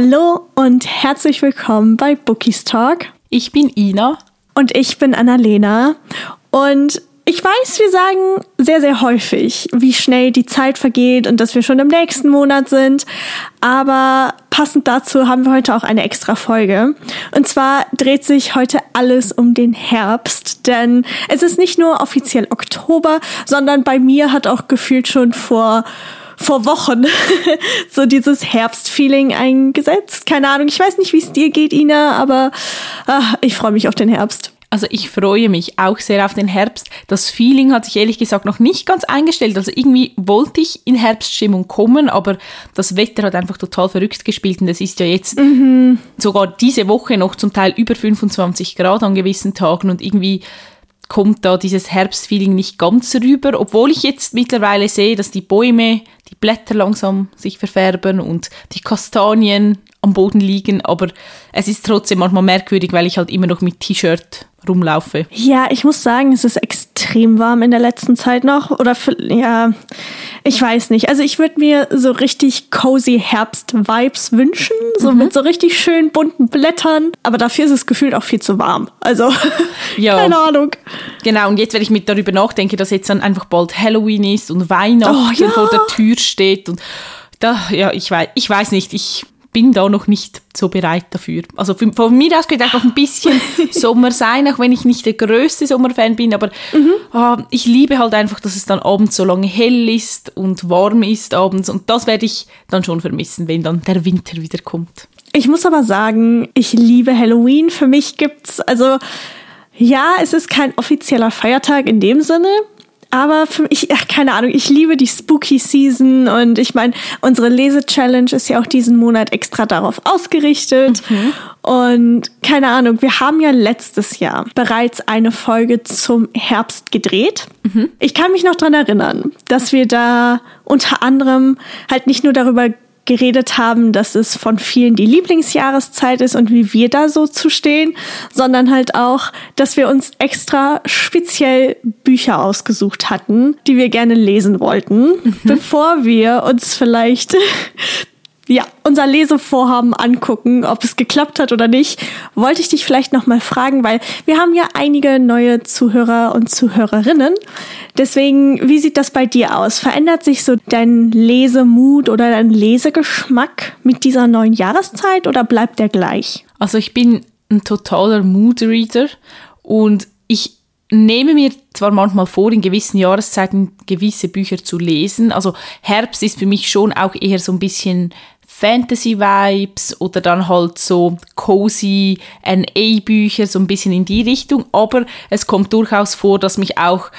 Hallo und herzlich willkommen bei Bookies Talk. Ich bin Ina. Und ich bin Annalena. Und ich weiß, wir sagen sehr, sehr häufig, wie schnell die Zeit vergeht und dass wir schon im nächsten Monat sind. Aber passend dazu haben wir heute auch eine extra Folge. Und zwar dreht sich heute alles um den Herbst, denn es ist nicht nur offiziell Oktober, sondern bei mir hat auch gefühlt schon vor vor Wochen so dieses Herbstfeeling eingesetzt. Keine Ahnung, ich weiß nicht, wie es dir geht, Ina, aber ach, ich freue mich auf den Herbst. Also ich freue mich auch sehr auf den Herbst. Das Feeling hat sich ehrlich gesagt noch nicht ganz eingestellt. Also irgendwie wollte ich in Herbststimmung kommen, aber das Wetter hat einfach total verrückt gespielt und es ist ja jetzt mhm. sogar diese Woche noch zum Teil über 25 Grad an gewissen Tagen und irgendwie kommt da dieses Herbstfeeling nicht ganz rüber, obwohl ich jetzt mittlerweile sehe, dass die Bäume, Blätter langsam sich verfärben und die Kastanien am Boden liegen, aber es ist trotzdem manchmal merkwürdig, weil ich halt immer noch mit T-Shirt rumlaufe. Ja, ich muss sagen, es ist extrem warm in der letzten Zeit noch. Oder für, ja, ich weiß nicht. Also ich würde mir so richtig cozy Herbst-Vibes wünschen, so mhm. mit so richtig schön bunten Blättern. Aber dafür ist es gefühlt auch viel zu warm. Also ja. keine Ahnung. Genau, und jetzt, wenn ich mit darüber nachdenke, dass jetzt dann einfach bald Halloween ist und Weihnachten oh, ja. vor der Tür steht und da, ja, ich weiß, ich weiß nicht, ich bin da noch nicht so bereit dafür. Also von mir aus könnte noch ein bisschen Sommer sein, auch wenn ich nicht der größte Sommerfan bin, aber mhm. oh, ich liebe halt einfach, dass es dann abends so lange hell ist und warm ist abends und das werde ich dann schon vermissen, wenn dann der Winter wieder kommt. Ich muss aber sagen, ich liebe Halloween. Für mich gibt's also ja, es ist kein offizieller Feiertag in dem Sinne, aber für mich, ach, keine Ahnung, ich liebe die Spooky Season und ich meine, unsere Lese-Challenge ist ja auch diesen Monat extra darauf ausgerichtet. Mhm. Und keine Ahnung, wir haben ja letztes Jahr bereits eine Folge zum Herbst gedreht. Mhm. Ich kann mich noch dran erinnern, dass wir da unter anderem halt nicht nur darüber geredet haben, dass es von vielen die Lieblingsjahreszeit ist und wie wir da so zu stehen, sondern halt auch, dass wir uns extra speziell Bücher ausgesucht hatten, die wir gerne lesen wollten, mhm. bevor wir uns vielleicht ja, unser Lesevorhaben angucken, ob es geklappt hat oder nicht, wollte ich dich vielleicht noch mal fragen, weil wir haben ja einige neue Zuhörer und Zuhörerinnen. Deswegen, wie sieht das bei dir aus? Verändert sich so dein Lesemut oder dein Lesegeschmack mit dieser neuen Jahreszeit oder bleibt der gleich? Also ich bin ein totaler Moodreader und ich nehme mir zwar manchmal vor, in gewissen Jahreszeiten gewisse Bücher zu lesen. Also Herbst ist für mich schon auch eher so ein bisschen Fantasy-Vibes oder dann halt so cozy NA-Bücher, so ein bisschen in die Richtung. Aber es kommt durchaus vor, dass mich auch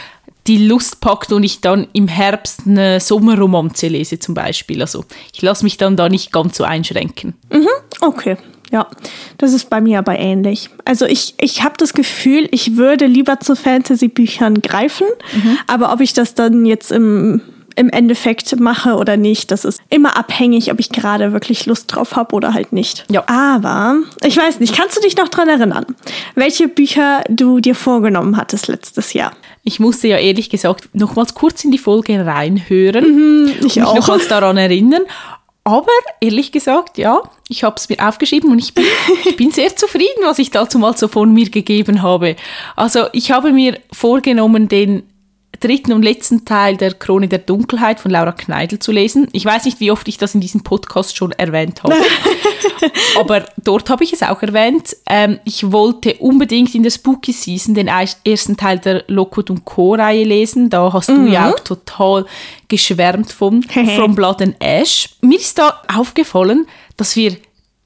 die Lust packt und ich dann im Herbst eine Sommerromanze lese zum Beispiel. Also ich lasse mich dann da nicht ganz so einschränken. Mhm, okay. Ja, das ist bei mir aber ähnlich. Also ich, ich habe das Gefühl, ich würde lieber zu Fantasy-Büchern greifen, mhm. aber ob ich das dann jetzt im im Endeffekt mache oder nicht. Das ist immer abhängig, ob ich gerade wirklich Lust drauf habe oder halt nicht. Ja. Aber ich weiß nicht, kannst du dich noch dran erinnern, welche Bücher du dir vorgenommen hattest letztes Jahr? Ich musste ja ehrlich gesagt nochmals kurz in die Folge reinhören mhm, ich und mich nochmals daran erinnern. Aber ehrlich gesagt, ja, ich habe es mir aufgeschrieben und ich bin, ich bin sehr zufrieden, was ich dazu mal so von mir gegeben habe. Also ich habe mir vorgenommen, den dritten und letzten Teil der Krone der Dunkelheit von Laura Kneidl zu lesen. Ich weiß nicht, wie oft ich das in diesem Podcast schon erwähnt habe, aber dort habe ich es auch erwähnt. Ähm, ich wollte unbedingt in der Spooky Season den ersten Teil der Lockwood und Co-Reihe lesen. Da hast mhm. du ja mhm. auch total geschwärmt von From Blood and Ash. Mir ist da aufgefallen, dass wir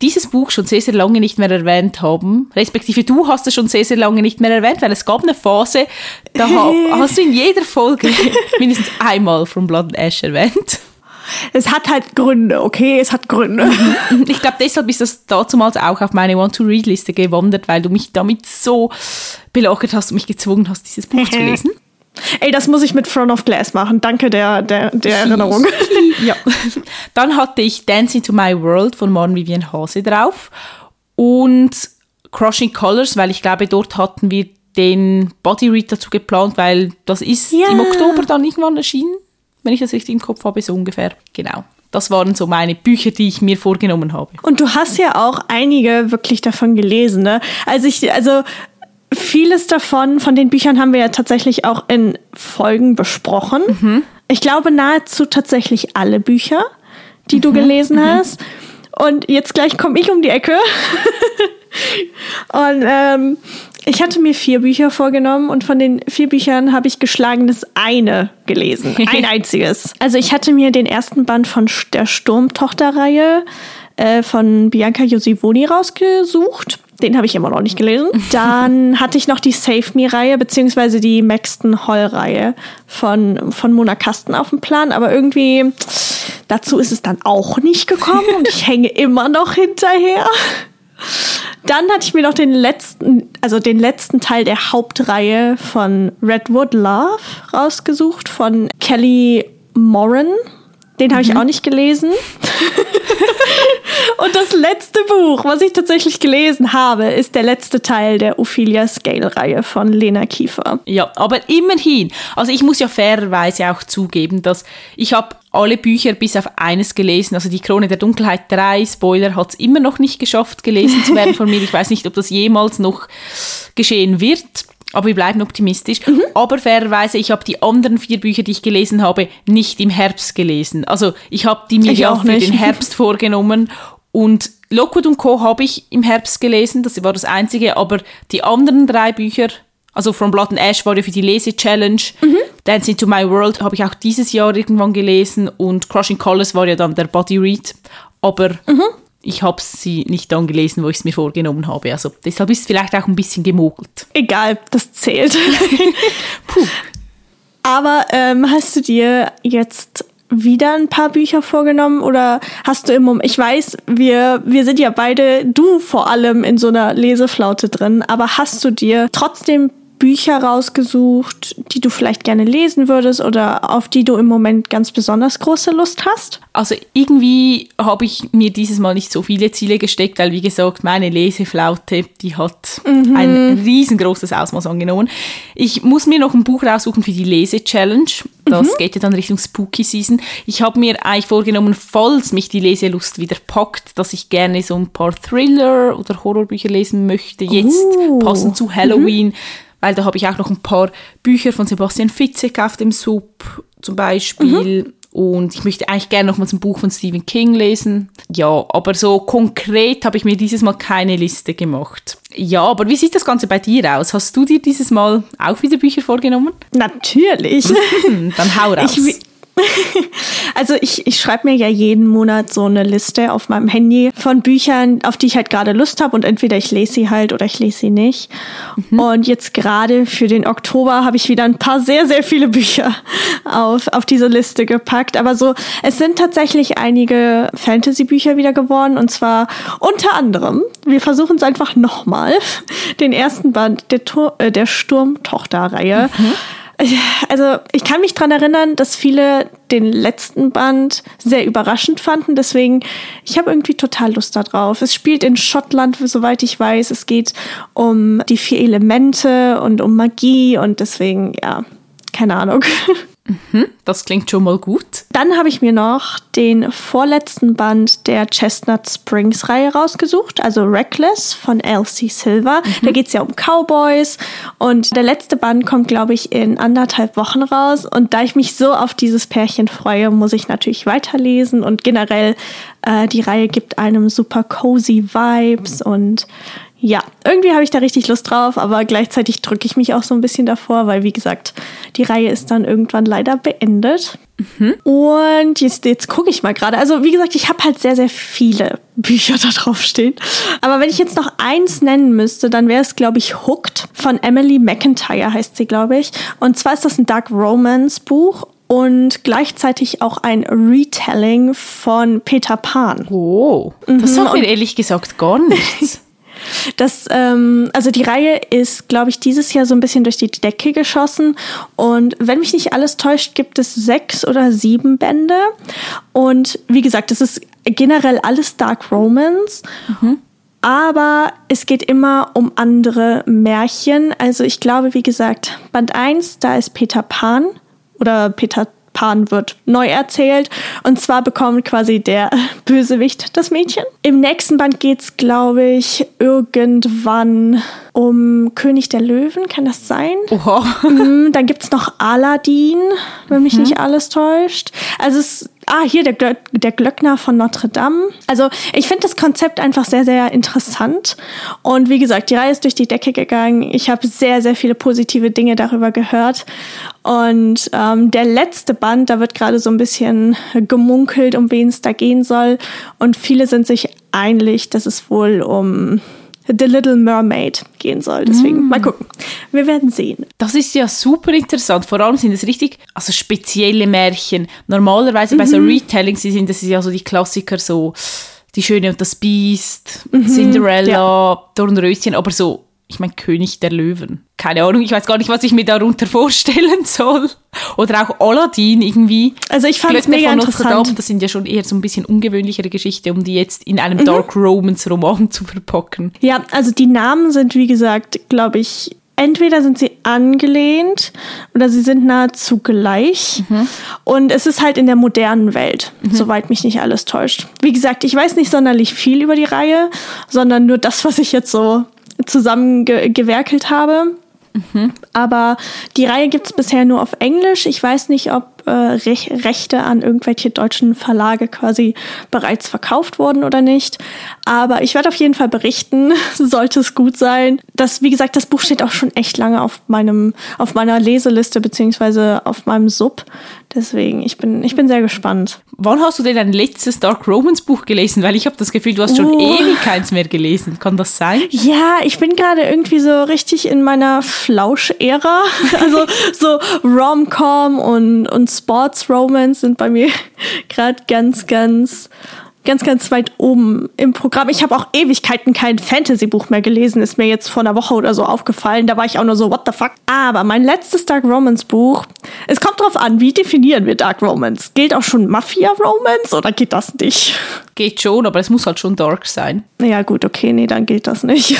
dieses Buch schon sehr, sehr lange nicht mehr erwähnt haben. Respektive du hast es schon sehr, sehr lange nicht mehr erwähnt, weil es gab eine Phase, da hast du in jeder Folge mindestens einmal von Blood and Ash erwähnt. Es hat halt Gründe, okay? Es hat Gründe. Mhm. Ich glaube, deshalb ist das dazumals auch auf meine Want-to-Read-Liste gewandert, weil du mich damit so belockert hast und mich gezwungen hast, dieses Buch zu lesen. Ey, das muss ich mit Front of Glass machen. Danke der, der, der Erinnerung. ja. Dann hatte ich Dance into My World von Morgen Vivian Hase drauf und Crushing Colors, weil ich glaube, dort hatten wir den Body Read dazu geplant, weil das ist ja. im Oktober dann irgendwann erschienen, wenn ich das richtig im Kopf habe, so ungefähr. Genau. Das waren so meine Bücher, die ich mir vorgenommen habe. Und du hast ja auch einige wirklich davon gelesen, ne? Also ich, also vieles davon, von den Büchern haben wir ja tatsächlich auch in Folgen besprochen. Mhm. Ich glaube nahezu tatsächlich alle Bücher, die mhm. du gelesen mhm. hast. Und jetzt gleich komme ich um die Ecke. und ähm, ich hatte mir vier Bücher vorgenommen und von den vier Büchern habe ich geschlagenes eine gelesen. Ein einziges. Also ich hatte mir den ersten Band von der Sturmtochter-Reihe äh, von Bianca Josivoni rausgesucht. Den habe ich immer noch nicht gelesen. Dann hatte ich noch die Save Me-Reihe, beziehungsweise die Maxton Hall-Reihe von, von Mona Kasten auf dem Plan. Aber irgendwie dazu ist es dann auch nicht gekommen und ich hänge immer noch hinterher. Dann hatte ich mir noch den letzten, also den letzten Teil der Hauptreihe von Redwood Love rausgesucht von Kelly Moran. Den habe ich mhm. auch nicht gelesen. Und das letzte Buch, was ich tatsächlich gelesen habe, ist der letzte Teil der Ophelia Scale-Reihe von Lena Kiefer. Ja, aber immerhin. Also ich muss ja fairerweise auch zugeben, dass ich habe alle Bücher bis auf eines gelesen. Also die Krone der Dunkelheit 3, Spoiler, hat es immer noch nicht geschafft, gelesen zu werden von mir. Ich weiß nicht, ob das jemals noch geschehen wird. Aber wir bleiben optimistisch. Mhm. Aber fairerweise, ich habe die anderen vier Bücher, die ich gelesen habe, nicht im Herbst gelesen. Also ich habe die mir ja für nicht. den Herbst vorgenommen. Und Lockwood und Co. habe ich im Herbst gelesen, das war das Einzige. Aber die anderen drei Bücher, also From Blood and Ash war ja für die Lese-Challenge. Mhm. Dance into My World habe ich auch dieses Jahr irgendwann gelesen. Und Crushing Colors war ja dann der Body Read. Aber mhm ich habe sie nicht dann gelesen, wo ich es mir vorgenommen habe. Also deshalb ist es vielleicht auch ein bisschen gemogelt. Egal, das zählt. Puh. Aber ähm, hast du dir jetzt wieder ein paar Bücher vorgenommen oder hast du im Moment, ich weiß, wir, wir sind ja beide, du vor allem in so einer Leseflaute drin, aber hast du dir trotzdem Bücher rausgesucht, die du vielleicht gerne lesen würdest oder auf die du im Moment ganz besonders große Lust hast? Also irgendwie habe ich mir dieses Mal nicht so viele Ziele gesteckt, weil wie gesagt, meine Leseflaute, die hat mhm. ein riesengroßes Ausmaß angenommen. Ich muss mir noch ein Buch raussuchen für die Lese-Challenge. Das mhm. geht ja dann Richtung Spooky Season. Ich habe mir eigentlich vorgenommen, falls mich die Leselust wieder packt, dass ich gerne so ein paar Thriller oder Horrorbücher lesen möchte, jetzt uh. passend zu Halloween. Mhm weil da habe ich auch noch ein paar Bücher von Sebastian Fitzek auf dem Sub zum Beispiel. Mhm. Und ich möchte eigentlich gerne noch mal ein Buch von Stephen King lesen. Ja, aber so konkret habe ich mir dieses Mal keine Liste gemacht. Ja, aber wie sieht das Ganze bei dir aus? Hast du dir dieses Mal auch wieder Bücher vorgenommen? Natürlich. Dann hau raus. Ich, also ich, ich schreibe mir ja jeden Monat so eine Liste auf meinem Handy von Büchern, auf die ich halt gerade Lust habe und entweder ich lese sie halt oder ich lese sie nicht. Mhm. Und jetzt gerade für den Oktober habe ich wieder ein paar sehr, sehr viele Bücher auf, auf diese Liste gepackt. Aber so, es sind tatsächlich einige Fantasy-Bücher wieder geworden und zwar unter anderem, wir versuchen es einfach nochmal, den ersten Band der, Tur äh, der Sturmtochter-Reihe. Mhm also ich kann mich dran erinnern, dass viele den letzten Band sehr überraschend fanden. Deswegen, ich habe irgendwie total Lust darauf. Es spielt in Schottland, soweit ich weiß. Es geht um die vier Elemente und um Magie und deswegen, ja, keine Ahnung. Mhm, das klingt schon mal gut. Dann habe ich mir noch den vorletzten Band der Chestnut Springs Reihe rausgesucht, also Reckless von Elsie Silver. Mhm. Da geht es ja um Cowboys und der letzte Band kommt, glaube ich, in anderthalb Wochen raus. Und da ich mich so auf dieses Pärchen freue, muss ich natürlich weiterlesen und generell äh, die Reihe gibt einem super cozy Vibes und ja, irgendwie habe ich da richtig Lust drauf, aber gleichzeitig drücke ich mich auch so ein bisschen davor, weil wie gesagt, die Reihe ist dann irgendwann leider beendet. Mhm. Und jetzt, jetzt gucke ich mal gerade. Also wie gesagt, ich habe halt sehr, sehr viele Bücher da drauf stehen. Aber wenn ich jetzt noch eins nennen müsste, dann wäre es, glaube ich, Hooked von Emily McIntyre heißt sie, glaube ich. Und zwar ist das ein Dark Romance Buch und gleichzeitig auch ein Retelling von Peter Pan. Oh, das mhm. sagt mir ehrlich gesagt gar nichts. Das, ähm, also die Reihe ist, glaube ich, dieses Jahr so ein bisschen durch die Decke geschossen. Und wenn mich nicht alles täuscht, gibt es sechs oder sieben Bände. Und wie gesagt, es ist generell alles Dark Romance. Mhm. Aber es geht immer um andere Märchen. Also ich glaube, wie gesagt, Band 1, da ist Peter Pan oder Peter Paaren wird neu erzählt. Und zwar bekommt quasi der Bösewicht das Mädchen. Im nächsten Band geht's, glaube ich, irgendwann um König der Löwen, kann das sein? Oha. Mm, Dann gibt's noch Aladdin, wenn mich nicht alles täuscht. Also es Ah, hier der, Glö der Glöckner von Notre Dame. Also ich finde das Konzept einfach sehr, sehr interessant. Und wie gesagt, die Reihe ist durch die Decke gegangen. Ich habe sehr, sehr viele positive Dinge darüber gehört. Und ähm, der letzte Band, da wird gerade so ein bisschen gemunkelt, um wen es da gehen soll. Und viele sind sich einig, dass es wohl um The Little Mermaid gehen soll. Deswegen mal gucken. Wir werden sehen. Das ist ja super interessant. Vor allem sind es richtig, also spezielle Märchen. Normalerweise bei so Retellings sind das ja so die Klassiker, so Die Schöne und das Biest, Cinderella, Dornröschen, aber so, ich meine König der Löwen. Keine Ahnung, ich weiß gar nicht, was ich mir darunter vorstellen soll. Oder auch Aladdin irgendwie. Also ich fand es Glöckner mega von Notre interessant. Dame, das sind ja schon eher so ein bisschen ungewöhnlichere Geschichte, um die jetzt in einem Dark Romance Roman zu verpacken. Ja, also die Namen sind, wie gesagt, glaube ich, entweder sind sie angelehnt oder sie sind nahezu gleich. Und es ist halt in der modernen Welt, soweit mich nicht alles täuscht. Wie gesagt, ich weiß nicht sonderlich viel über die Reihe, sondern nur das, was ich jetzt so zusammengewerkelt habe. Aber die Reihe gibt es bisher nur auf Englisch. Ich weiß nicht, ob äh, Rech Rechte an irgendwelche deutschen Verlage quasi bereits verkauft wurden oder nicht. Aber ich werde auf jeden Fall berichten, sollte es gut sein. Das, wie gesagt, das Buch steht auch schon echt lange auf meinem, auf meiner Leseliste beziehungsweise auf meinem Sub. Deswegen, ich bin, ich bin sehr gespannt. Wann hast du denn dein letztes Dark Romance Buch gelesen? Weil ich habe das Gefühl, du hast schon Oh. ewig keins mehr gelesen. Kann das sein? Ja, ich bin gerade irgendwie so richtig in meiner Flausch-Ära. Also so Rom-Com und, und Sports-Romance sind bei mir gerade ganz, ganz, ganz, ganz weit oben im Programm. Ich habe auch Ewigkeiten kein Fantasy-Buch mehr gelesen, ist mir jetzt vor einer Woche oder so aufgefallen. Da war ich auch nur so, what the fuck? Aber mein letztes Dark Romance-Buch, es kommt drauf an, wie definieren wir Dark Romance? Gilt auch schon Mafia-Romance oder geht das nicht? Geht schon, aber es muss halt schon dark sein. Ja, gut, okay, nee, dann gilt das nicht.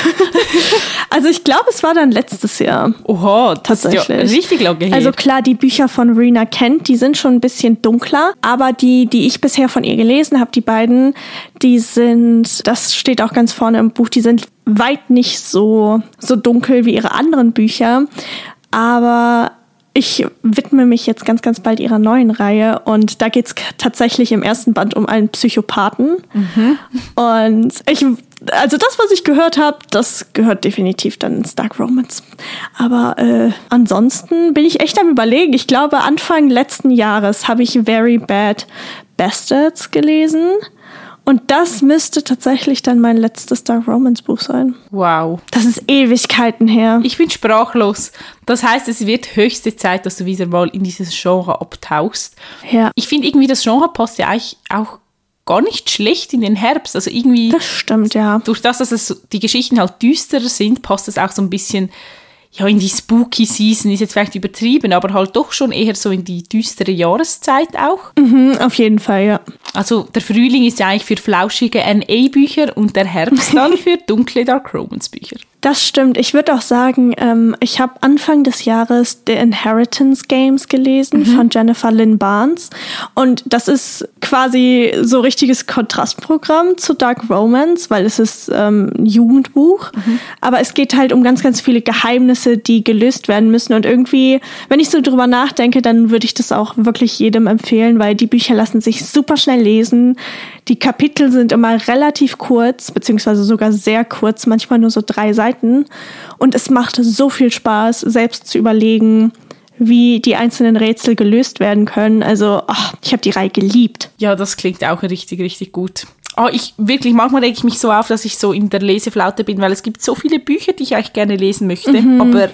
also ich glaube, es war dann letztes Jahr. Oha, das ist ja Tatsächlich. richtig lange her. Also klar, die Bücher von Rena Kent, die sind schon ein bisschen dunkler, aber die, die ich bisher von ihr gelesen habe, die beiden, die sind, das steht auch ganz vorne im Buch, die sind weit nicht so, so dunkel wie ihre anderen Bücher, aber ich widme mich jetzt ganz, ganz bald ihrer neuen Reihe und da geht's k- tatsächlich im ersten Band um einen Psychopathen. Und ich, also das, was ich gehört habe, das gehört definitiv dann ins Dark Romance. Aber äh, ansonsten bin ich echt am überlegen. Ich glaube, Anfang letzten Jahres habe ich Very Bad Bastards gelesen. Und das müsste tatsächlich dann mein letztes Dark Romance Buch sein. wow. Das ist Ewigkeiten her. Ich bin sprachlos. Das heißt, es wird höchste Zeit, dass du wieder mal in dieses Genre abtauchst. Ja, Ich finde irgendwie, das Genre passt ja eigentlich auch gar nicht schlecht in den Herbst. Also irgendwie, das stimmt, ja. durch das, dass es die Geschichten halt düsterer sind, passt es auch so ein bisschen ja, in die spooky Season, ist jetzt vielleicht übertrieben, aber halt doch schon eher so in die düstere Jahreszeit auch. Mhm, auf jeden Fall, ja. Also der Frühling ist ja eigentlich für flauschige NA-Bücher und der Herbst dann für dunkle Dark Romance-Bücher. Das stimmt. Ich würde auch sagen, ähm, ich habe Anfang des Jahres The Inheritance Games gelesen von Jennifer Lynn Barnes. Und das ist quasi so richtiges Kontrastprogramm zu Dark Romance, weil es ist ähm, ein Jugendbuch. Aber es geht halt um ganz, ganz viele Geheimnisse, die gelöst werden müssen. Und irgendwie, wenn ich so drüber nachdenke, dann würde ich das auch wirklich jedem empfehlen, weil die Bücher lassen sich super schnell lesen. Die Kapitel sind immer relativ kurz, beziehungsweise sogar sehr kurz, manchmal nur so drei Seiten. Und es macht so viel Spaß, selbst zu überlegen, wie die einzelnen Rätsel gelöst werden können. Also, ach, ich habe die Reihe geliebt. Ja, das klingt auch richtig, richtig gut. Ah, ich wirklich, manchmal reg ich mich so auf, dass ich so in der Leseflaute bin, weil es gibt so viele Bücher, die ich eigentlich gerne lesen möchte, aber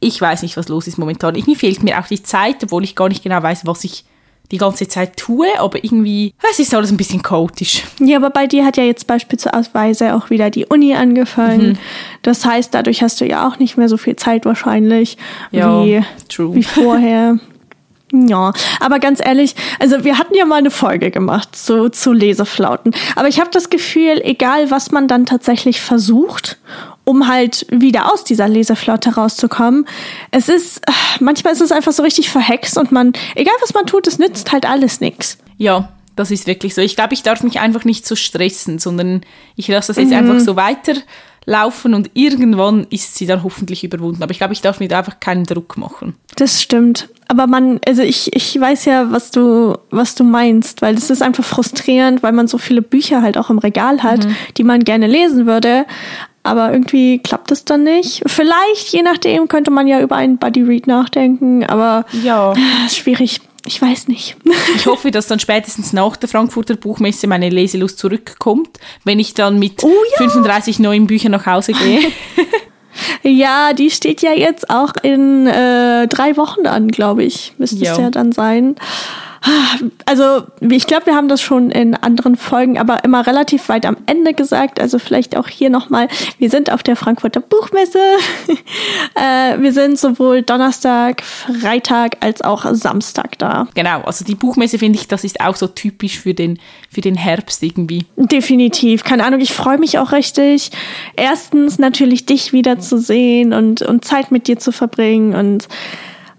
ich weiß nicht, was los ist momentan. Irgendwie fehlt mir auch die Zeit, obwohl ich gar nicht genau weiß, was ich die ganze Zeit tue, aber irgendwie, es ist alles ein bisschen chaotisch. Ja, aber bei dir hat ja jetzt beispielsweise auch wieder die Uni angefangen. Das heißt, dadurch hast du ja auch nicht mehr so viel Zeit wahrscheinlich Ja, wie, wie vorher. Ja, aber ganz ehrlich, also wir hatten ja mal eine Folge gemacht zu, zu Leseflauten. Aber ich habe das Gefühl, egal was man dann tatsächlich versucht um halt wieder aus dieser Leseflotte rauszukommen. Es ist, manchmal ist es einfach so richtig verhext und man, egal was man tut, es nützt halt alles nichts. Ja, das ist wirklich so. Ich glaube, ich darf mich einfach nicht so stressen, sondern ich lasse das jetzt mhm. einfach so weiterlaufen und irgendwann ist sie dann hoffentlich überwunden. Aber ich glaube, ich darf mir da einfach keinen Druck machen. Das stimmt. Aber man, also ich, ich weiß ja, was du, was du meinst, weil es ist einfach frustrierend, weil man so viele Bücher halt auch im Regal hat, mhm. die man gerne lesen würde. Aber irgendwie klappt es dann nicht. Vielleicht, je nachdem, könnte man ja über einen Buddy Read nachdenken, aber ja. schwierig. Ich weiß nicht. ich hoffe, dass dann spätestens nach der Frankfurter Buchmesse meine Leselust zurückkommt, wenn ich dann mit oh, ja. 35 neuen Büchern nach Hause gehe. ja, die steht ja jetzt auch in äh, drei Wochen an, glaube ich. Müsste es ja dann sein. Also, ich glaube, wir haben das schon in anderen Folgen, aber immer relativ weit am Ende gesagt. Also vielleicht auch hier nochmal. Wir sind auf der Frankfurter Buchmesse. äh, wir sind sowohl Donnerstag, Freitag als auch Samstag da. Genau, also die Buchmesse finde ich, das ist auch so typisch für den, für den Herbst irgendwie. Definitiv. Keine Ahnung, ich freue mich auch richtig. Erstens natürlich dich wiederzusehen und, und Zeit mit dir zu verbringen und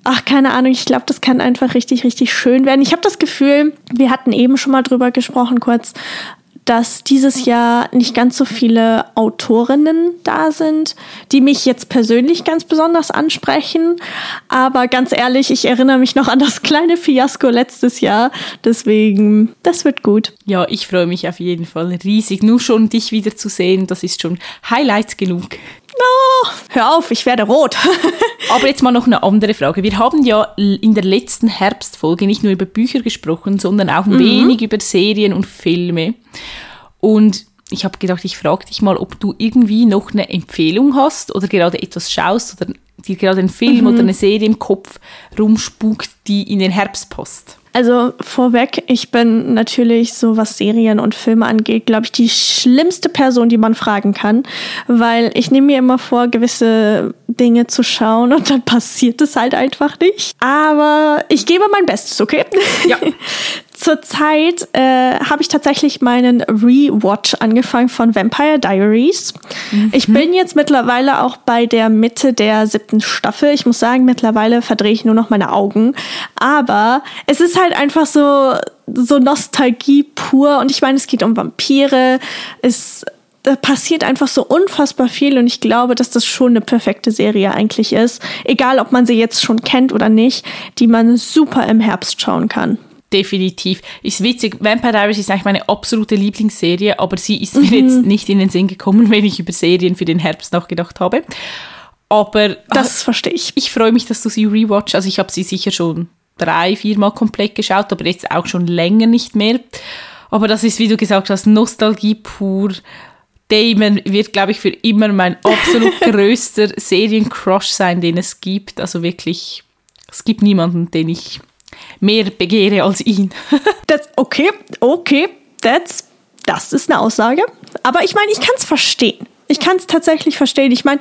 ach, keine Ahnung, ich glaube, das kann einfach richtig, richtig schön werden. Ich habe das Gefühl, wir hatten eben schon mal drüber gesprochen, kurz, dass dieses Jahr nicht ganz so viele Autorinnen da sind, die mich jetzt persönlich ganz besonders ansprechen. Aber ganz ehrlich, ich erinnere mich noch an das kleine Fiasko letztes Jahr. Deswegen, das wird gut. Ja, ich freue mich auf jeden Fall riesig. Nur schon dich wieder zu sehen, das ist schon Highlight genug. No, hör auf, ich werde rot. Aber jetzt mal noch eine andere Frage. Wir haben ja in der letzten Herbstfolge nicht nur über Bücher gesprochen, sondern auch ein mhm. wenig über Serien und Filme. Und ich habe gedacht, ich frage dich mal, ob du irgendwie noch eine Empfehlung hast oder gerade etwas schaust oder dir gerade einen Film mhm. oder eine Serie im Kopf rumspukt, die in den Herbst passt. Also vorweg, ich bin natürlich so, was Serien und Filme angeht, glaube ich, die schlimmste Person, die man fragen kann, weil ich nehme mir immer vor, gewisse Dinge zu schauen und dann passiert es halt einfach nicht. Aber ich gebe mein Bestes, okay? Ja. Zurzeit äh, habe ich tatsächlich meinen Rewatch angefangen von Vampire Diaries. Mhm. Ich bin jetzt mittlerweile auch bei der Mitte der siebten Staffel. Ich muss sagen, mittlerweile verdrehe ich nur noch meine Augen. Aber es ist halt einfach so, so Nostalgie pur. Und ich meine, es geht um Vampire. Es da passiert einfach so unfassbar viel und ich glaube, dass das schon eine perfekte Serie eigentlich ist. Egal, ob man sie jetzt schon kennt oder nicht, die man super im Herbst schauen kann definitiv. Ist witzig, Vampire Diaries ist eigentlich meine absolute Lieblingsserie, aber sie ist mhm. mir jetzt nicht in den Sinn gekommen, wenn ich über Serien für den Herbst nachgedacht habe. Aber das verstehe ich. Ich freue mich, dass du sie rewatch. Also ich habe sie sicher schon drei, viermal komplett geschaut, aber jetzt auch schon länger nicht mehr. Aber das ist, wie du gesagt hast, Nostalgie pur. Damon wird, glaube ich, für immer mein absolut größter Seriencrush sein, den es gibt. Also wirklich, es gibt niemanden, den ich mehr begehre als ihn. das, okay, okay, that's, das ist eine Aussage. Aber ich meine, ich kann es verstehen. Ich kann es tatsächlich verstehen. Ich meine,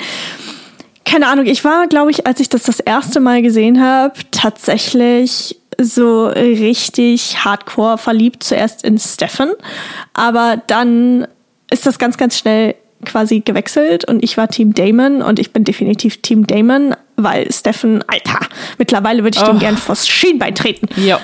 keine Ahnung, ich war, glaube ich, als ich das das erste Mal gesehen habe, tatsächlich so richtig hardcore verliebt zuerst in Stefan. Aber dann ist das ganz, ganz schnell quasi gewechselt und ich war Team Damon und ich bin definitiv Team Damon, weil Steffen, Alter, mittlerweile würde ich oh. dem gern vors Schienbein treten. Ja.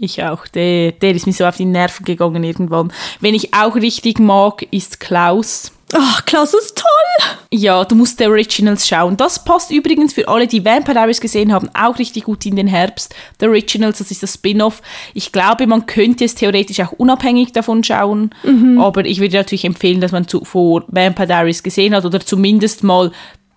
Ich auch. Der, der ist mir so auf die Nerven gegangen irgendwann. Wenn ich auch richtig mag, ist Klaus. Ach, Klaus ist toll! Ja, du musst The Originals schauen. Das passt übrigens für alle, die Vampire Diaries gesehen haben, auch richtig gut in den Herbst. The Originals, das ist das Spin-off. Ich glaube, man könnte es theoretisch auch unabhängig davon schauen, mhm. aber ich würde natürlich empfehlen, dass man zuvor Vampire Diaries gesehen hat oder zumindest mal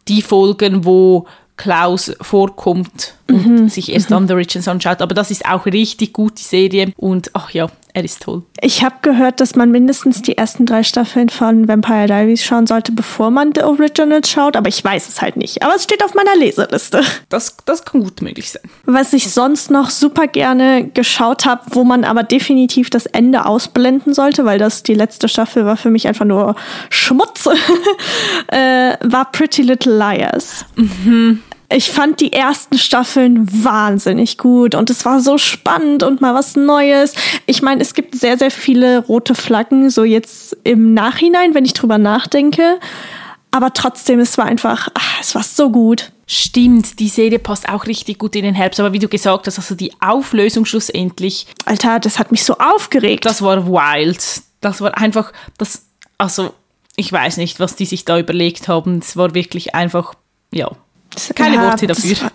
die Folgen, wo Klaus vorkommt und mhm. sich erst mhm. The Originals anschaut. Aber das ist auch richtig gut, die Serie. Und ach ja, er ist toll. Ich habe gehört, dass man mindestens die ersten drei Staffeln von Vampire Diaries schauen sollte, bevor man The Originals schaut, aber ich weiß es halt nicht. Aber es steht auf meiner Leseliste. Das, das kann gut möglich sein. Was ich sonst noch super gerne geschaut habe, wo man aber definitiv das Ende ausblenden sollte, weil das die letzte Staffel war für mich einfach nur Schmutz, äh, war Pretty Little Liars. Mhm ich fand die ersten Staffeln wahnsinnig gut und es war so spannend und mal was Neues. Ich meine, es gibt sehr, sehr viele rote Flaggen, so jetzt im Nachhinein, wenn ich drüber nachdenke. aber trotzdem, es war einfach, ach, es war so gut. Stimmt, die Serie passt auch richtig gut in den Herbst. Aber wie du gesagt hast, also die Auflösung schlussendlich. Alter, das hat mich so aufgeregt. Das war wild. Das war einfach, das, also ich weiß nicht, was die sich da überlegt haben. Es war wirklich einfach, ja, keine ja, Worte dafür. Das war,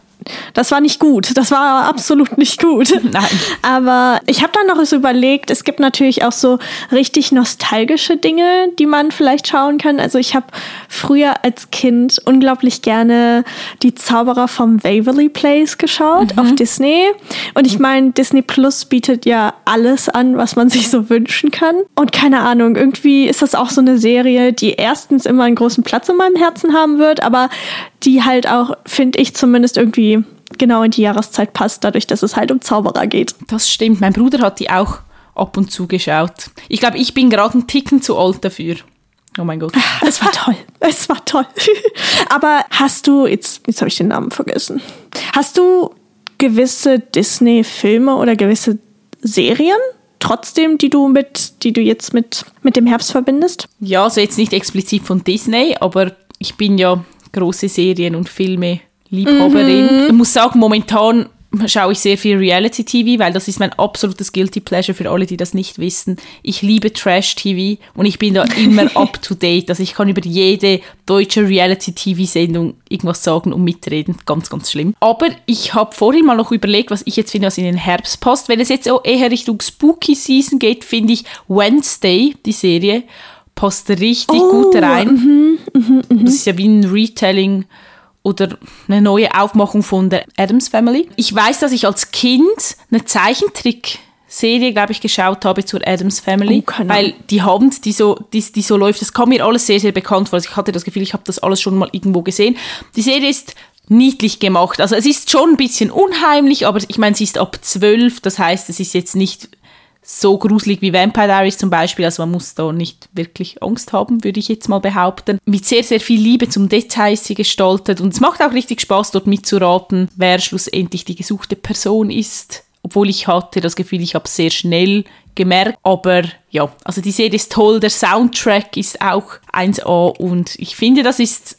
das war nicht gut. Das war absolut nicht gut. Nein. Aber ich habe dann noch so überlegt, es gibt natürlich auch so richtig nostalgische Dinge, die man vielleicht schauen kann. Also ich habe früher als Kind unglaublich gerne die Zauberer vom Waverly Place geschaut mhm. auf Disney. Und ich meine, Disney Plus bietet ja alles an, was man sich so wünschen kann. Und keine Ahnung, irgendwie ist das auch so eine Serie, die erstens immer einen großen Platz in meinem Herzen haben wird, aber die halt auch, finde ich zumindest irgendwie genau in die Jahreszeit passt, dadurch, dass es halt um Zauberer geht. Das stimmt. Mein Bruder hat die auch ab und zu geschaut. Ich glaube, ich bin gerade ein Ticken zu alt dafür. Oh mein Gott. Es war toll. Es war toll. Aber hast du, jetzt, jetzt habe ich den Namen vergessen. Hast du gewisse Disney-Filme oder gewisse Serien trotzdem, die du mit, die du jetzt mit, mit dem Herbst verbindest? Ja, also jetzt nicht explizit von Disney, aber ich bin ja große Serien und Filme Liebhaberin. Mhm. Ich muss sagen, momentan schaue ich sehr viel Reality-TV, weil das ist mein absolutes Guilty Pleasure für alle, die das nicht wissen. Ich liebe Trash-TV und ich bin da immer up-to-date. Also ich kann über jede deutsche Reality-TV-Sendung irgendwas sagen und mitreden. Ganz, ganz schlimm. Aber ich habe vorhin mal noch überlegt, was ich jetzt finde, was in den Herbst passt. Wenn es jetzt auch eher Richtung Spooky-Season geht, finde ich Wednesday, die Serie, passt richtig oh, gut rein. Mhm, mh, mh. Das ist ja wie ein Retelling oder eine neue Aufmachung von der Adams Family. Ich weiß, dass ich als Kind eine Zeichentrick Serie, glaube ich, geschaut habe zur Adams Family, oh, weil die haben die so, die, die so läuft. Das kam mir alles sehr, sehr bekannt vor. Also ich hatte das Gefühl, ich habe das alles schon mal irgendwo gesehen. Die Serie ist niedlich gemacht. Also es ist schon ein bisschen unheimlich, aber ich meine, sie ist ab zwölf. Das heißt, es ist jetzt nicht so gruselig wie Vampire Diaries zum Beispiel. Also man muss da nicht wirklich Angst haben, würde ich jetzt mal behaupten. Mit sehr, sehr viel Liebe zum Detail ist sie gestaltet und es macht auch richtig Spaß, dort mitzuraten, wer schlussendlich die gesuchte Person ist. Obwohl ich hatte das Gefühl, ich habe sehr schnell gemerkt. Aber ja, also die Serie ist toll, der Soundtrack ist auch 1A und ich finde, das ist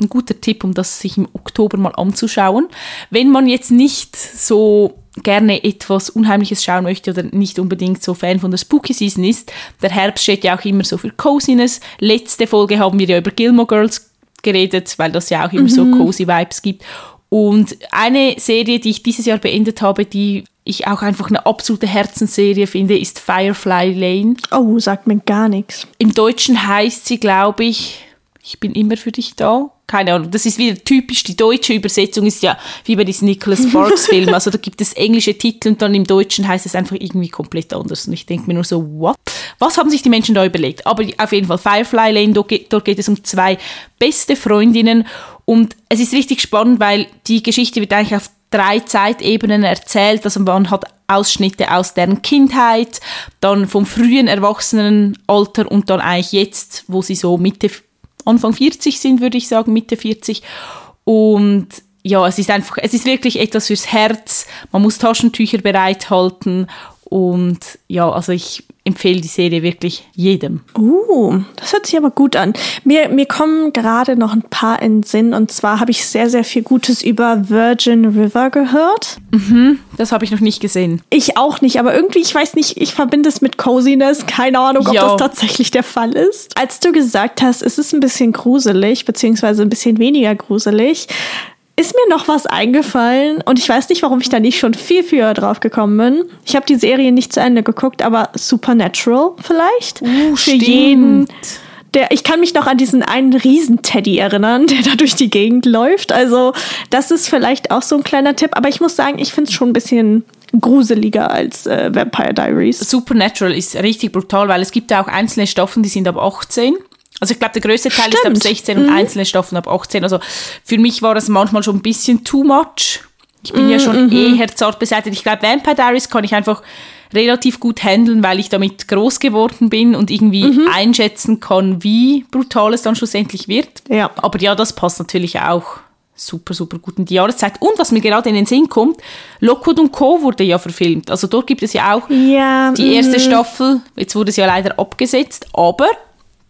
ein guter Tipp, um das sich im Oktober mal anzuschauen. Wenn man jetzt nicht so gerne etwas Unheimliches schauen möchte oder nicht unbedingt so Fan von der Spooky Season ist, der Herbst steht ja auch immer so für Coziness. Letzte Folge haben wir ja über Gilmore Girls geredet, weil das ja auch immer mhm. so cozy Vibes gibt. Und eine Serie, die ich dieses Jahr beendet habe, die ich auch einfach eine absolute Herzensserie finde, ist Firefly Lane. Oh, sagt mir gar nichts. Im Deutschen heißt sie, glaube ich, ich bin immer für dich da keine Ahnung, das ist wieder typisch, die deutsche Übersetzung ist ja wie bei diesen Nicholas Sparks Filmen, also da gibt es englische Titel und dann im Deutschen heißt es einfach irgendwie komplett anders und ich denke mir nur so, what? Was haben sich die Menschen da überlegt? Aber auf jeden Fall Firefly Lane, dort geht, dort geht es um zwei beste Freundinnen und es ist richtig spannend, weil die Geschichte wird eigentlich auf drei Zeitebenen erzählt, also man hat Ausschnitte aus deren Kindheit, dann vom frühen Erwachsenenalter und dann eigentlich jetzt, wo sie so Mitte Anfang 40 sind, würde ich sagen, Mitte 40. Und ja, es ist einfach, es ist wirklich etwas fürs Herz. Man muss Taschentücher bereithalten und ja, also ich empfehle die Serie wirklich jedem. Uh, das hört sich aber gut an. Mir, mir kommen gerade noch ein paar in den Sinn. Und zwar habe ich sehr, sehr viel Gutes über Virgin River gehört. Mhm, das habe ich noch nicht gesehen. Ich auch nicht, aber irgendwie, ich weiß nicht, ich verbinde es mit Coziness. Keine Ahnung, ob ja. das tatsächlich der Fall ist. Als du gesagt hast, es ist ein bisschen gruselig, beziehungsweise ein bisschen weniger gruselig, ist mir noch was eingefallen und ich weiß nicht, warum ich da nicht schon viel früher drauf gekommen bin. Ich habe die Serie nicht zu Ende geguckt, aber Supernatural vielleicht. Uh, Für stimmt. jeden. Der, ich kann mich noch an diesen einen Riesenteddy erinnern, der da durch die Gegend läuft. Also, das ist vielleicht auch so ein kleiner Tipp. Aber ich muss sagen, ich finde es schon ein bisschen gruseliger als äh, Vampire Diaries. Supernatural ist richtig brutal, weil es gibt ja auch einzelne Stoffen, die sind ab 18 also ich glaube, der größte Teil Stimmt. ist ab 16 und mhm. einzelne Stoffen ab 18. Also für mich war das manchmal schon ein bisschen too much. Ich bin mhm. ja schon mhm. eher zart beseitigt. Ich glaube, Vampire Diaries kann ich einfach relativ gut handeln, weil ich damit groß geworden bin und irgendwie mhm. einschätzen kann, wie brutal es dann schlussendlich wird. Ja. Aber ja, das passt natürlich auch super, super gut in die Jahreszeit. Und was mir gerade in den Sinn kommt, Lockwood und Co. wurde ja verfilmt. Also dort gibt es ja auch ja, die erste mhm. Staffel. Jetzt wurde sie ja leider abgesetzt, aber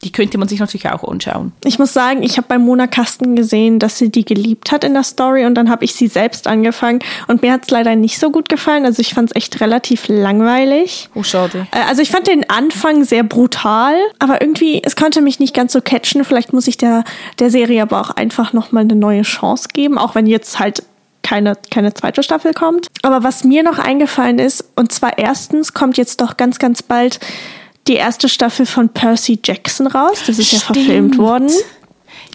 die könnte man sich natürlich auch anschauen. Ich muss sagen, ich habe bei Mona Kasten gesehen, dass sie die geliebt hat in der Story und dann habe ich sie selbst angefangen und mir hat es leider nicht so gut gefallen. Also ich fand es echt relativ langweilig. Oh, schade. Äh, Also ich fand den Anfang sehr brutal, aber irgendwie, es konnte mich nicht ganz so catchen. Vielleicht muss ich der, der Serie aber auch einfach nochmal eine neue Chance geben, auch wenn jetzt halt keine, keine zweite Staffel kommt. Aber was mir noch eingefallen ist, und zwar erstens kommt jetzt doch ganz, ganz bald die erste Staffel von Percy Jackson raus. Das ist ja Stimmt. verfilmt worden.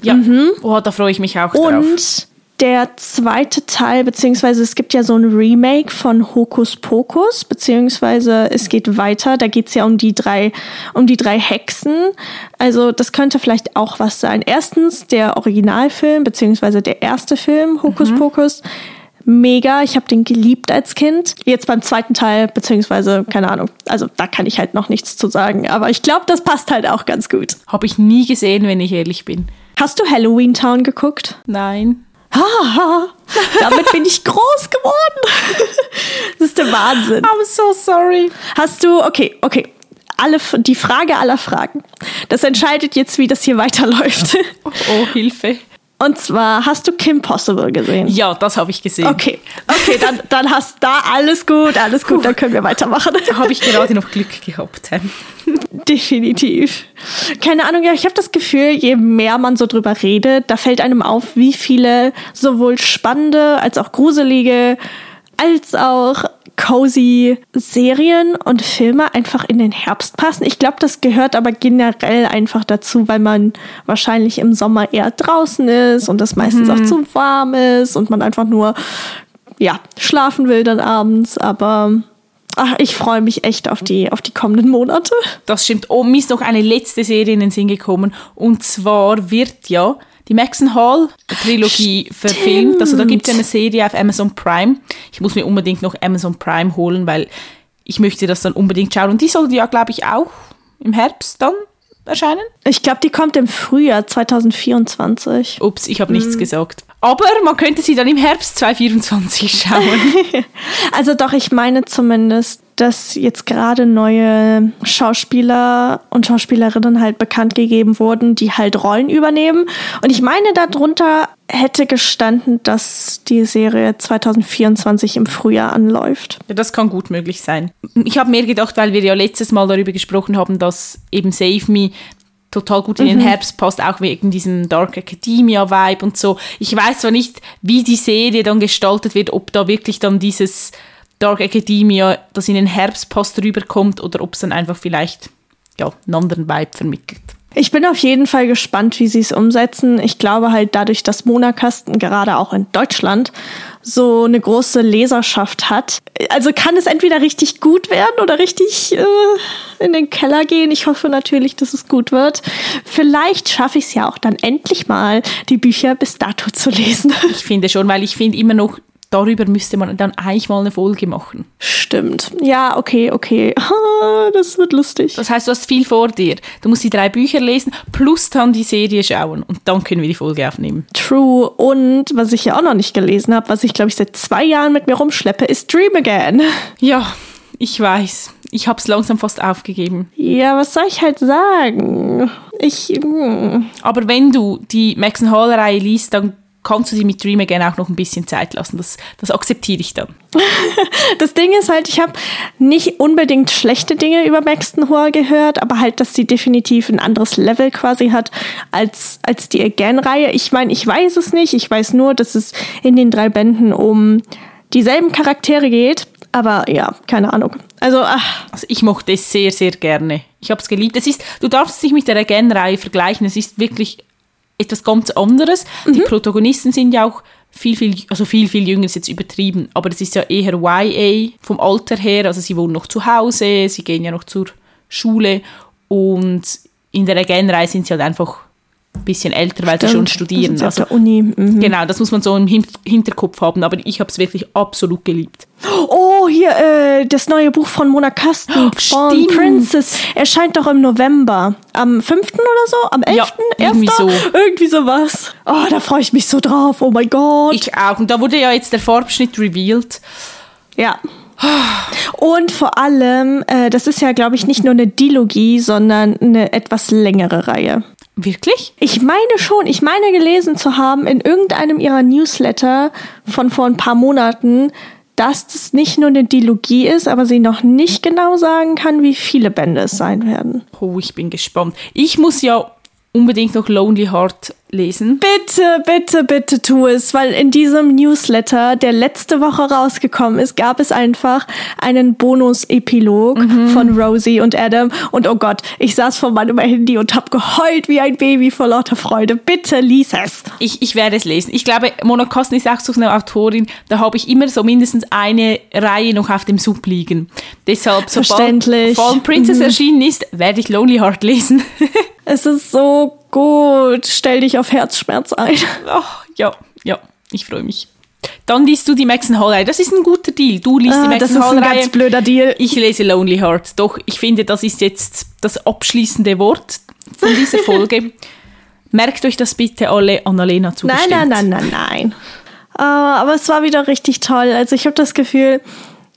Ja, oh, da freue ich mich auch drauf. Und der zweite Teil, beziehungsweise es gibt ja so ein Remake von Hokus Pokus, beziehungsweise es geht weiter. Da geht es ja um die drei, um die drei Hexen. Also das könnte vielleicht auch was sein. Erstens der Originalfilm, beziehungsweise der erste Film, Hokus Pokus. Mega, ich habe den geliebt als Kind. Jetzt beim zweiten Teil, beziehungsweise, keine Ahnung, also da kann ich halt noch nichts zu sagen. Aber ich glaube, das passt halt auch ganz gut. Habe ich nie gesehen, wenn ich ehrlich bin. Hast du Halloween Town geguckt? Nein. Haha, damit bin ich groß geworden. Das ist der Wahnsinn. I'm so sorry. Hast du, okay, okay. Alle, die Frage aller Fragen. Das entscheidet jetzt, wie das hier weiterläuft. Oh, Hilfe. Und zwar, hast du Kim Possible gesehen? Ja, das habe ich gesehen. Okay, okay, dann, dann hast da alles gut, alles gut, dann können wir weitermachen. Da habe ich gerade noch Glück gehabt. Definitiv. Keine Ahnung, ja, ich habe das Gefühl, je mehr man so drüber redet, da fällt einem auf, wie viele sowohl spannende als auch gruselige, als auch cozy Serien und Filme einfach in den Herbst passen. Ich glaube, das gehört aber generell einfach dazu, weil man wahrscheinlich im Sommer eher draußen ist und es meistens auch zu warm ist und man einfach nur ja, schlafen will dann abends, aber ach, ich freue mich echt auf die, auf die kommenden Monate. Das stimmt. Oh, mir ist noch eine letzte Serie in den Sinn gekommen. Und zwar wird ja die Maxon Hall Trilogie verfilmt. Also da gibt es eine Serie auf Amazon Prime. Ich muss mir unbedingt noch Amazon Prime holen, weil ich möchte das dann unbedingt schauen. Und die soll ja, glaube ich, auch im Herbst dann erscheinen. Ich glaube, die kommt im Frühjahr 2024. Ups, ich habe nichts gesagt. Aber man könnte sie dann im Herbst 2024 schauen. Also doch, ich meine zumindest, dass jetzt gerade neue Schauspieler und Schauspielerinnen halt bekannt gegeben wurden, die halt Rollen übernehmen. Und ich meine, darunter hätte gestanden, dass die Serie 2024 im Frühjahr anläuft. Ja, das kann gut möglich sein. Ich habe mir gedacht, weil wir ja letztes Mal darüber gesprochen haben, dass eben Save Me total gut in den Herbst passt, auch wegen diesem Dark Academia-Vibe und so. Ich weiß zwar nicht, wie die Serie dann gestaltet wird, ob da wirklich dann dieses Dark Academia, das in den Herbst passt, rüberkommt oder ob es dann einfach vielleicht ja, einen anderen Vibe vermittelt. Ich bin auf jeden Fall gespannt, wie sie es umsetzen. Ich glaube halt dadurch, dass Monakasten gerade auch in Deutschland so eine große Leserschaft hat. Also kann es entweder richtig gut werden oder richtig äh, in den Keller gehen. Ich hoffe natürlich, dass es gut wird. Vielleicht schaffe ich es ja auch dann endlich mal, die Bücher bis dato zu lesen. Ich finde schon, weil ich finde immer noch, darüber müsste man dann eigentlich mal eine Folge machen. Stimmt. Ja, okay, okay. Das wird lustig. Das heißt, du hast viel vor dir. Du musst die drei Bücher lesen, plus dann die Serie schauen und dann können wir die Folge aufnehmen. True. Und was ich ja auch noch nicht gelesen habe, was ich glaube ich seit zwei Jahren mit mir rumschleppe, ist Dream Again. Ja, ich weiß. Ich habe es langsam fast aufgegeben. Ja, was soll ich halt sagen? Ich. mm. Aber wenn du die Maxon Hall-Reihe liest, dann kannst du sie mit Dream Again auch noch ein bisschen Zeit lassen. Das, das akzeptiere ich dann. Das Ding ist halt, ich habe nicht unbedingt schlechte Dinge über Maxton Hall gehört, aber halt, dass sie definitiv ein anderes Level quasi hat als, als die Again-Reihe. Ich meine, ich weiß es nicht. Ich weiß nur, dass es in den drei Bänden um dieselben Charaktere geht. Aber ja, keine Ahnung. Also, ach, Also ich mochte es sehr, sehr gerne. Ich habe es geliebt. Es ist, du darfst es nicht mit der Again-Reihe vergleichen. Es ist wirklich etwas ganz anderes. Die Protagonisten sind ja auch viel, viel, also viel, viel jünger ist jetzt übertrieben, aber es ist ja eher YA vom Alter her, also sie wohnen noch zu Hause, sie gehen ja noch zur Schule und in der Again-Reihe sind sie halt einfach ein bisschen älter, weil sie schon stimmt. studieren. Also, der Uni. Mhm. genau, das muss man so im Hin Hinterkopf haben, aber ich habe es wirklich absolut geliebt. Oh, hier, äh, das neue Buch von Mona Kasten von stimmt. Princess erscheint doch im November. Am 5. oder so? Am 11.? Ja, irgendwie so. Irgendwie sowas. Oh, da freue ich mich so drauf. Oh mein Gott. Ich auch. Und da wurde ja jetzt der Farbschnitt revealed. ja. Und vor allem, äh, das ist ja, glaube ich, nicht nur eine Dilogie, sondern eine etwas längere Reihe. Wirklich? Ich meine schon, ich meine gelesen zu haben in irgendeinem ihrer Newsletter von vor ein paar Monaten, dass das nicht nur eine Dilogie ist, aber sie noch nicht genau sagen kann, wie viele Bände es sein werden. Oh, ich bin gespannt. Ich muss ja unbedingt noch Lonely Heart lesen. Bitte, bitte, bitte tu es, weil in diesem Newsletter, der letzte Woche rausgekommen ist, gab es einfach einen Bonus-Epilog mhm. von Rosie und Adam. Und oh Gott, ich saß vor meinem Handy und hab geheult wie ein Baby vor lauter Freude. Bitte lies es. Ich, ich werde es lesen. Ich glaube, Mona Kosten ist auch so eine Autorin, da habe ich immer so mindestens eine Reihe noch auf dem Sub liegen. Deshalb, sobald Fallen Princess mhm. erschienen ist, werde ich Lonely Heart lesen. Es ist so gut. Stell dich auf Herzschmerz ein. Oh, ja, ja, ich freue mich. Dann liest du die Maxon Hall-Reihe. Das ist ein guter Deal. Du liest ah, die Maxon Hall-Reihe. Das ist ein ganz blöder Deal. Ich lese Lonely Heart. Doch, ich finde, das ist jetzt das abschließende Wort von dieser Folge. Merkt euch das bitte alle Annalena zugestimmt. Nein, nein, nein, nein, nein. Uh, aber es war wieder richtig toll. Also ich habe das Gefühl,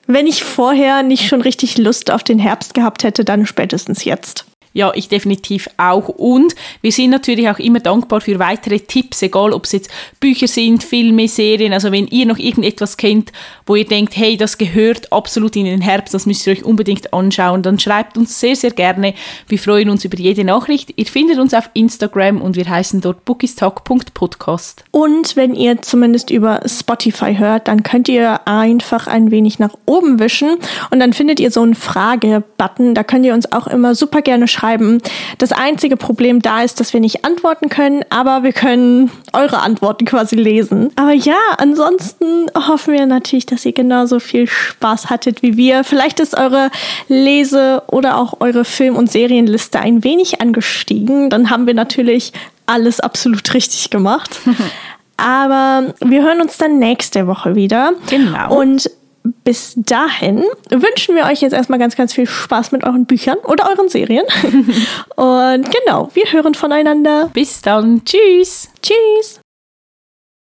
wenn ich vorher nicht schon richtig Lust auf den Herbst gehabt hätte, dann spätestens jetzt. Ja, ich definitiv auch. Und wir sind natürlich auch immer dankbar für weitere Tipps, egal ob es jetzt Bücher sind, Filme, Serien. Also wenn ihr noch irgendetwas kennt, wo ihr denkt, hey, das gehört absolut in den Herbst, das müsst ihr euch unbedingt anschauen, dann schreibt uns sehr, sehr gerne. Wir freuen uns über jede Nachricht. Ihr findet uns auf Instagram und wir heißen dort bookistalk.podcast. Und wenn ihr zumindest über Spotify hört, dann könnt ihr einfach ein wenig nach oben wischen und dann findet ihr so einen Frage-Button. Da könnt ihr uns auch immer super gerne schreiben schreiben. Das einzige Problem da ist, dass wir nicht antworten können, aber wir können eure Antworten quasi lesen. Aber ja, ansonsten hoffen wir natürlich, dass ihr genauso viel Spaß hattet wie wir. Vielleicht ist eure Lese- oder auch eure Film- und Serienliste ein wenig angestiegen. Dann haben wir natürlich alles absolut richtig gemacht. Aber wir hören uns dann nächste Woche wieder. Genau. Und bis dahin wünschen wir euch jetzt erstmal ganz, ganz viel Spaß mit euren Büchern oder euren Serien. Und genau, wir hören voneinander. Bis dann. Tschüss. Tschüss.